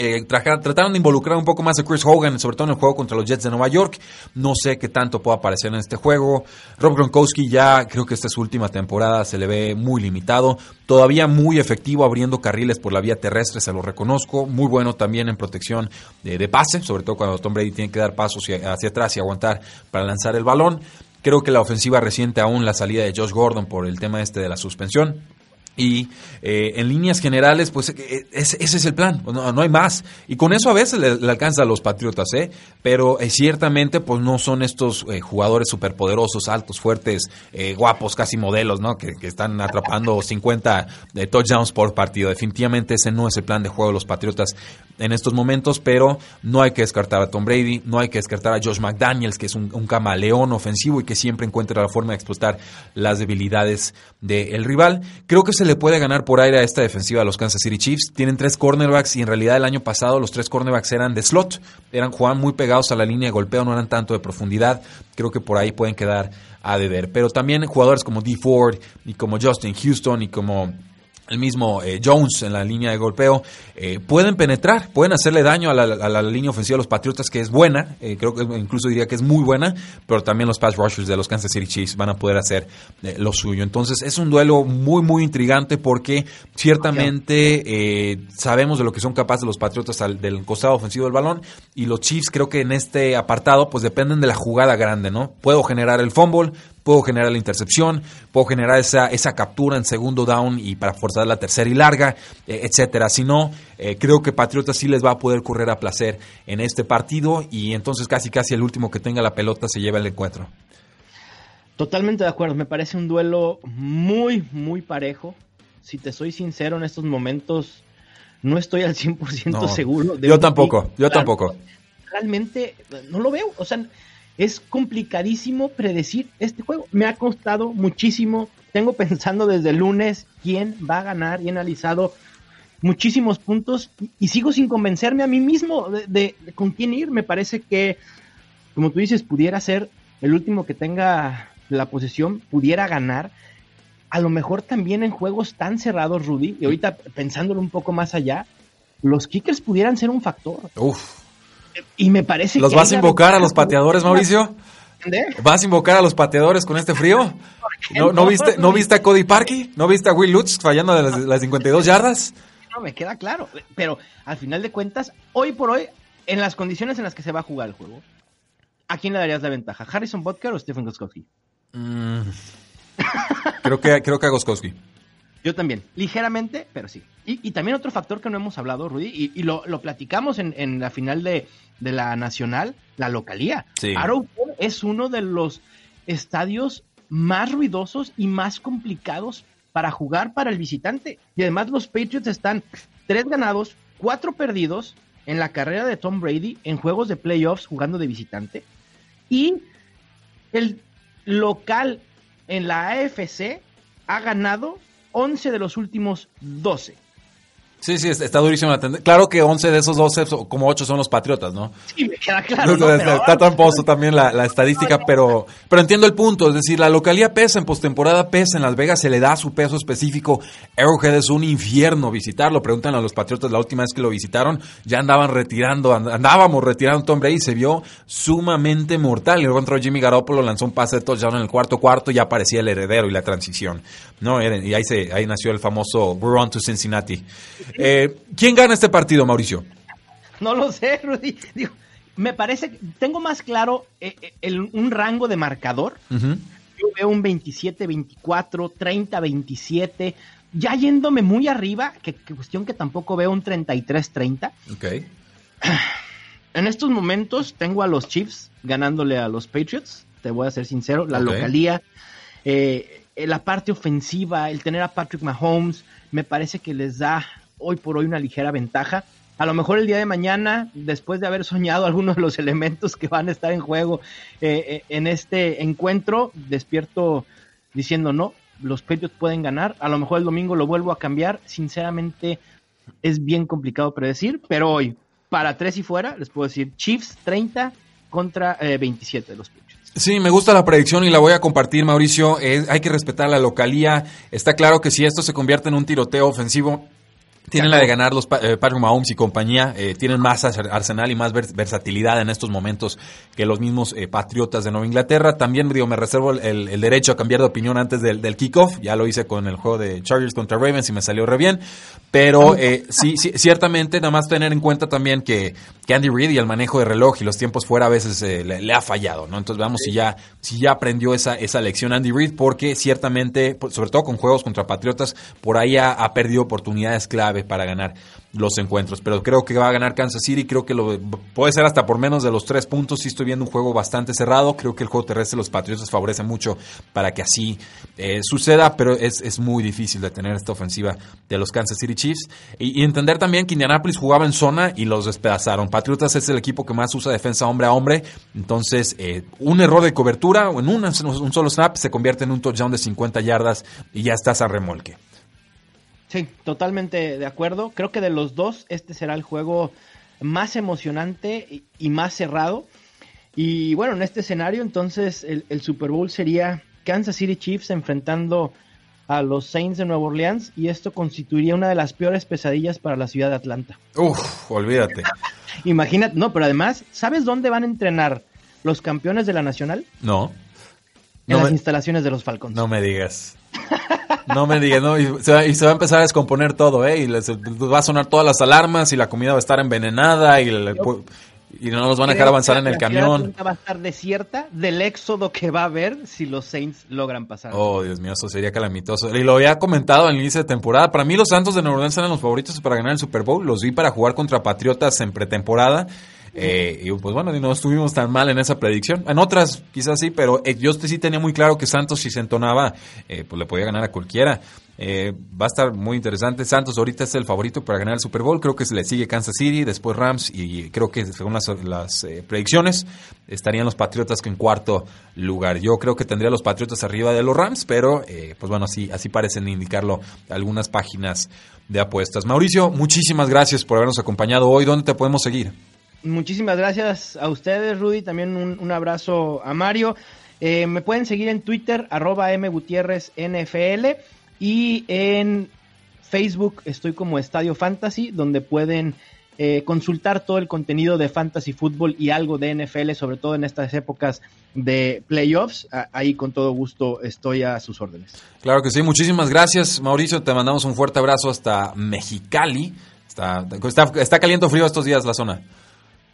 Eh, trataron de involucrar un poco más a Chris Hogan, sobre todo en el juego contra los Jets de Nueva York. No sé qué tanto puede aparecer en este juego. Rob Gronkowski ya creo que esta es su última temporada, se le ve muy limitado. Todavía muy efectivo abriendo carriles por la vía terrestre, se lo reconozco. Muy bueno también en protección de, de pase, sobre todo cuando Tom Brady tiene que dar pasos hacia atrás y aguantar para lanzar el balón. Creo que la ofensiva reciente aún la salida de Josh Gordon por el tema este de la suspensión y eh, en líneas generales, pues eh, ese, es el plan, no, no, hay más. Y con eso a veces le, alcanza a los Patriotas, ¿eh? Pero eh, ciertamente, pues no son estos jugadores superpoderosos, altos, fuertes, guapos, casi modelos, ¿no? Que, que están atrapando 50 touchdowns por partido. Definitivamente ese no es el plan de juego de los Patriotas en estos momentos, pero no hay que descartar a Tom Brady, no hay que descartar a Josh McDaniels, que es un, camaleón ofensivo y que siempre encuentra la forma de explotar las debilidades del rival. Creo que se le puede ganar por aire a esta defensiva de los Kansas City Chiefs. Tienen tres cornerbacks y en realidad el año pasado los tres cornerbacks eran de slot, eran jugaban muy pegados a la línea de golpeo, no eran tanto de profundidad. Creo que por ahí pueden quedar a deber. Pero también jugadores como D. Ford y como Justin Houston y como el mismo eh, Jones en la línea de golpeo, eh, pueden penetrar, pueden hacerle daño a la, línea ofensiva de los Patriotas, que es buena, eh, creo que incluso diría que es muy buena, pero también los pass rushers de los Kansas City Chiefs van a poder hacer lo suyo. Entonces es un duelo muy, muy intrigante porque ciertamente sabemos de lo que son capaces los Patriotas del costado ofensivo del balón y los Chiefs creo que en este apartado pues dependen de la jugada grande, ¿no? Puedo generar el fumble, puedo generar la intercepción, puedo generar esa, esa captura en segundo down y para forzar la tercera y larga, eh, etcétera. Si no, eh, creo que Patriotas sí les va a poder correr a placer en este partido y entonces casi casi el último que tenga la pelota se lleva el encuentro. Totalmente de acuerdo, me parece un duelo muy, muy parejo. Si te soy sincero, en estos momentos no estoy al 100% seguro. De yo tampoco, yo tampoco. Realmente no lo veo, o sea, es complicadísimo predecir este juego. Me ha costado muchísimo. Tengo pensando desde el lunes quién va a ganar y he analizado muchísimos puntos y, sigo sin convencerme a mí mismo de, con quién ir. Me parece que, como tú dices, pudiera ser el último que tenga la posesión, pudiera ganar. A lo mejor también en juegos tan cerrados, Rudy, y ahorita pensándolo un poco más allá, los kickers pudieran ser un factor. Uf y me parece ¿Los vas a invocar a los pateadores, Mauricio? ¿Vas a invocar a los pateadores con este frío? ¿No, viste, ¿No viste a Cody Parkey? ¿No viste a Will Lutz fallando de las, las 52 yardas? No, me queda claro. Pero al final de cuentas, hoy por hoy, en las condiciones en las que se va a jugar el juego, ¿a quién le darías la ventaja? ¿Harrison Butker o Stephen Goskowski? Mm. creo, que, creo que a Goskowski. Yo también, ligeramente, pero sí. Y, también otro factor que no hemos hablado, Rudy, y, lo, platicamos en, la final de, la Nacional, la localía. Sí. Arrowhead es uno de los estadios más ruidosos y más complicados para jugar para el visitante. Y además los Patriots están tres ganados, cuatro perdidos, en la carrera de Tom Brady en juegos de playoffs jugando de visitante. Y el local en la AFC ha ganado 11 de los últimos 12. Sí, sí, está durísimo la tendencia. Claro que 11 de esos 12, como 8 son los Patriotas, ¿no? Sí, me queda claro. está tramposo también la, la estadística, pero, pero entiendo el punto. Es decir, la localía pesa, en postemporada pesa, en Las Vegas se le da su peso específico. Arrowhead es un infierno visitarlo. Preguntan a los Patriotas la última vez que lo visitaron, ya andaban retirando, andábamos retirando a Tom Brady, se vio sumamente mortal. Y luego entró Jimmy Garoppolo, lanzó un pase de touchdown en el cuarto cuarto, ya aparecía el heredero y la transición. ¿no? Y ahí, se, ahí nació el famoso We're on to Cincinnati. Eh, ¿Quién gana este partido, Mauricio? No lo sé, Rudy. Digo, me parece, tengo más claro eh, eh, el, un rango de marcador. Yo veo un 27-24, 30-27, ya yéndome muy arriba, que, que, cuestión que tampoco veo un 33-30. Ok. En estos momentos tengo a los Chiefs ganándole a los Patriots, te voy a ser sincero, la okay. localía, eh, la parte ofensiva, el tener a Patrick Mahomes, me parece que les da hoy por hoy una ligera ventaja. A lo mejor el día de mañana, después de haber soñado algunos de los elementos que van a estar en juego eh, eh, en este encuentro, despierto diciendo no, los Patriots pueden ganar. A lo mejor el domingo lo vuelvo a cambiar. Sinceramente, es bien complicado predecir, pero hoy, para tres y fuera, les puedo decir Chiefs 30 contra eh, 27 de los Patriots. Sí, me gusta la predicción y la voy a compartir, Mauricio. hay que respetar la localía. Está claro que si esto se convierte en un tiroteo ofensivo, tienen la de ganar los eh, Patrick Mahomes y compañía, eh, tienen más arsenal y más versatilidad en estos momentos que los mismos eh, Patriotas de Nueva Inglaterra. También digo, me reservo el, el derecho a cambiar de opinión antes del, del, kickoff, ya lo hice con el juego de Chargers contra Ravens y me salió re bien, pero sí, sí, ciertamente nada más tener en cuenta también que, que Andy Reid y el manejo de reloj y los tiempos fuera a veces le, le, ha fallado, ¿no? Entonces veamos si ya, si ya aprendió esa, esa lección Andy Reid, porque ciertamente, sobre todo con juegos contra Patriotas, por ahí ha, ha perdido oportunidades clave para ganar los encuentros. Pero creo que va a ganar Kansas City. Creo que lo puede ser hasta por menos de los tres puntos. Sí estoy viendo un juego bastante cerrado. Creo que el juego terrestre de los Patriotas favorece mucho para que así eh, suceda. Pero es, muy difícil de tener esta ofensiva de los Kansas City Chiefs. Y, entender también que Indianapolis jugaba en zona y los despedazaron. Patriotas es el equipo que más usa defensa hombre a hombre. Entonces, eh, un error de cobertura o en un, un solo snap se convierte en un touchdown de 50 yardas y ya estás a remolque. Sí, totalmente de acuerdo. Creo que de los dos, este será el juego más emocionante y más cerrado. Y bueno, en este escenario, entonces el, el, Super Bowl sería Kansas City Chiefs enfrentando a los Saints de Nueva Orleans y esto constituiría una de las peores pesadillas para la ciudad de Atlanta. Uf, olvídate. Imagínate, no, pero además, ¿sabes dónde van a entrenar los campeones de la Nacional? No. En no las instalaciones de los Falcons. No me digas. No me digas, no, y se, va, y se, va, a empezar a descomponer todo, ¿eh? Y les, va a sonar todas las alarmas y la comida va a estar envenenada y, no nos van a dejar avanzar en el camión. va a estar desierta del éxodo que va a haber si los Saints logran pasar. Oh, Dios mío, eso sería calamitoso. Y lo había comentado al inicio de temporada. Para mí los Santos de Nueva Orleans eran los favoritos para ganar el Super Bowl. Los vi para jugar contra Patriotas en pretemporada. Eh, y pues bueno, no estuvimos tan mal en esa predicción. En otras quizás sí, pero eh, yo sí tenía muy claro que Santos si se entonaba, eh, pues le podía ganar a cualquiera. Eh, va a estar muy interesante. Santos ahorita es el favorito para ganar el Super Bowl. Creo que se le sigue Kansas City, después Rams y creo que según las, eh, predicciones estarían los Patriotas en cuarto lugar. Yo creo que tendría los Patriotas arriba de los Rams, pero eh, pues bueno, así, así parecen indicarlo algunas páginas de apuestas. Mauricio, muchísimas gracias por habernos acompañado hoy. ¿Dónde te podemos seguir? Muchísimas gracias a ustedes, Rudy. También un, abrazo a Mario. Eh, me pueden seguir en Twitter, arroba mgutierrezNFL. Y en Facebook estoy como Estadio Fantasy, donde pueden eh, consultar todo el contenido de Fantasy Fútbol y algo de NFL, sobre todo en estas épocas de playoffs. Ahí con todo gusto estoy a sus órdenes. Claro que sí, muchísimas gracias Mauricio, te mandamos un fuerte abrazo hasta Mexicali. Está, está, caliente frío estos días la zona.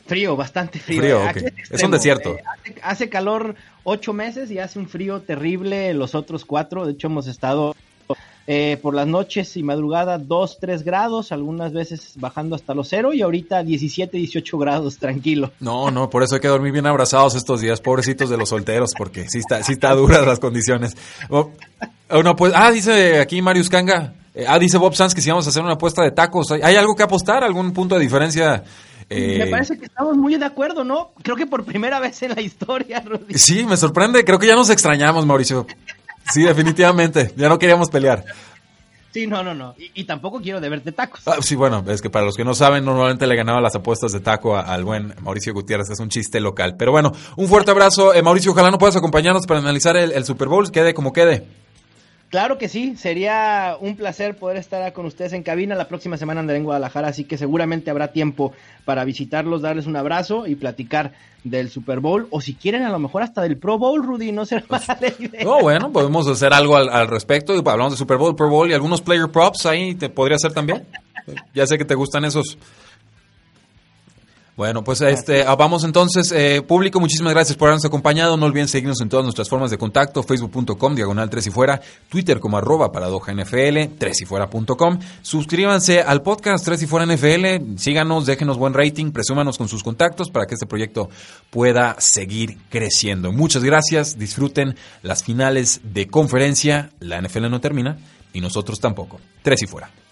Frío, bastante frío. frío okay. es, es, un desierto. Eh, hace, hace, calor ocho meses y hace un frío terrible los otros cuatro. De hecho, hemos estado eh, por las noches y madrugada 2, 3 grados, algunas veces bajando hasta los cero y ahorita 17, 18 grados, tranquilo. No, no, por eso hay que dormir bien abrazados estos días, pobrecitos de los solteros, porque sí está, sí está duras las condiciones. Oh, no, pues, ah, dice aquí Marius Kanga, eh, ah, dice Bob Sanz que si vamos a hacer una apuesta de tacos, ¿hay, ¿hay algo que apostar? ¿Algún punto de diferencia me eh, parece que estamos muy de acuerdo, ¿no? Creo que por primera vez en la historia, Rudy. Sí, me sorprende. Creo que ya nos extrañamos, Mauricio. Sí, definitivamente. Ya no queríamos pelear. Sí, no, no, no. Y, tampoco quiero de verte tacos. Ah, sí, bueno, es que para los que no saben, normalmente le ganaba las apuestas de taco al buen Mauricio Gutiérrez. Es un chiste local. Pero bueno, un fuerte abrazo. Eh, Mauricio, ojalá no puedas acompañarnos para analizar el, el Super Bowl. Quede como quede. Claro que sí, sería un placer poder estar con ustedes en cabina. La próxima semana andaré en Guadalajara, así que seguramente habrá tiempo para visitarlos, darles un abrazo y platicar del Super Bowl. O si quieren, a lo mejor hasta del Pro Bowl, Rudy, no será pues, mala idea. No, bueno, podemos hacer algo al, respecto. Hablamos de Super Bowl, Pro Bowl y algunos player props ahí, ¿te podría hacer también? ya sé que te gustan esos. Bueno, pues este, ah, vamos entonces, eh, público, muchísimas gracias por habernos acompañado. No olviden seguirnos en todas nuestras formas de contacto, facebook.com, diagonal 3 y fuera, twitter como arroba paradoja NFL, 3 y fuera.com. Suscríbanse al podcast 3 y fuera NFL, síganos, déjenos buen rating, presúmanos con sus contactos para que este proyecto pueda seguir creciendo. Muchas gracias, disfruten las finales de conferencia, la NFL no termina y nosotros tampoco. 3 y fuera.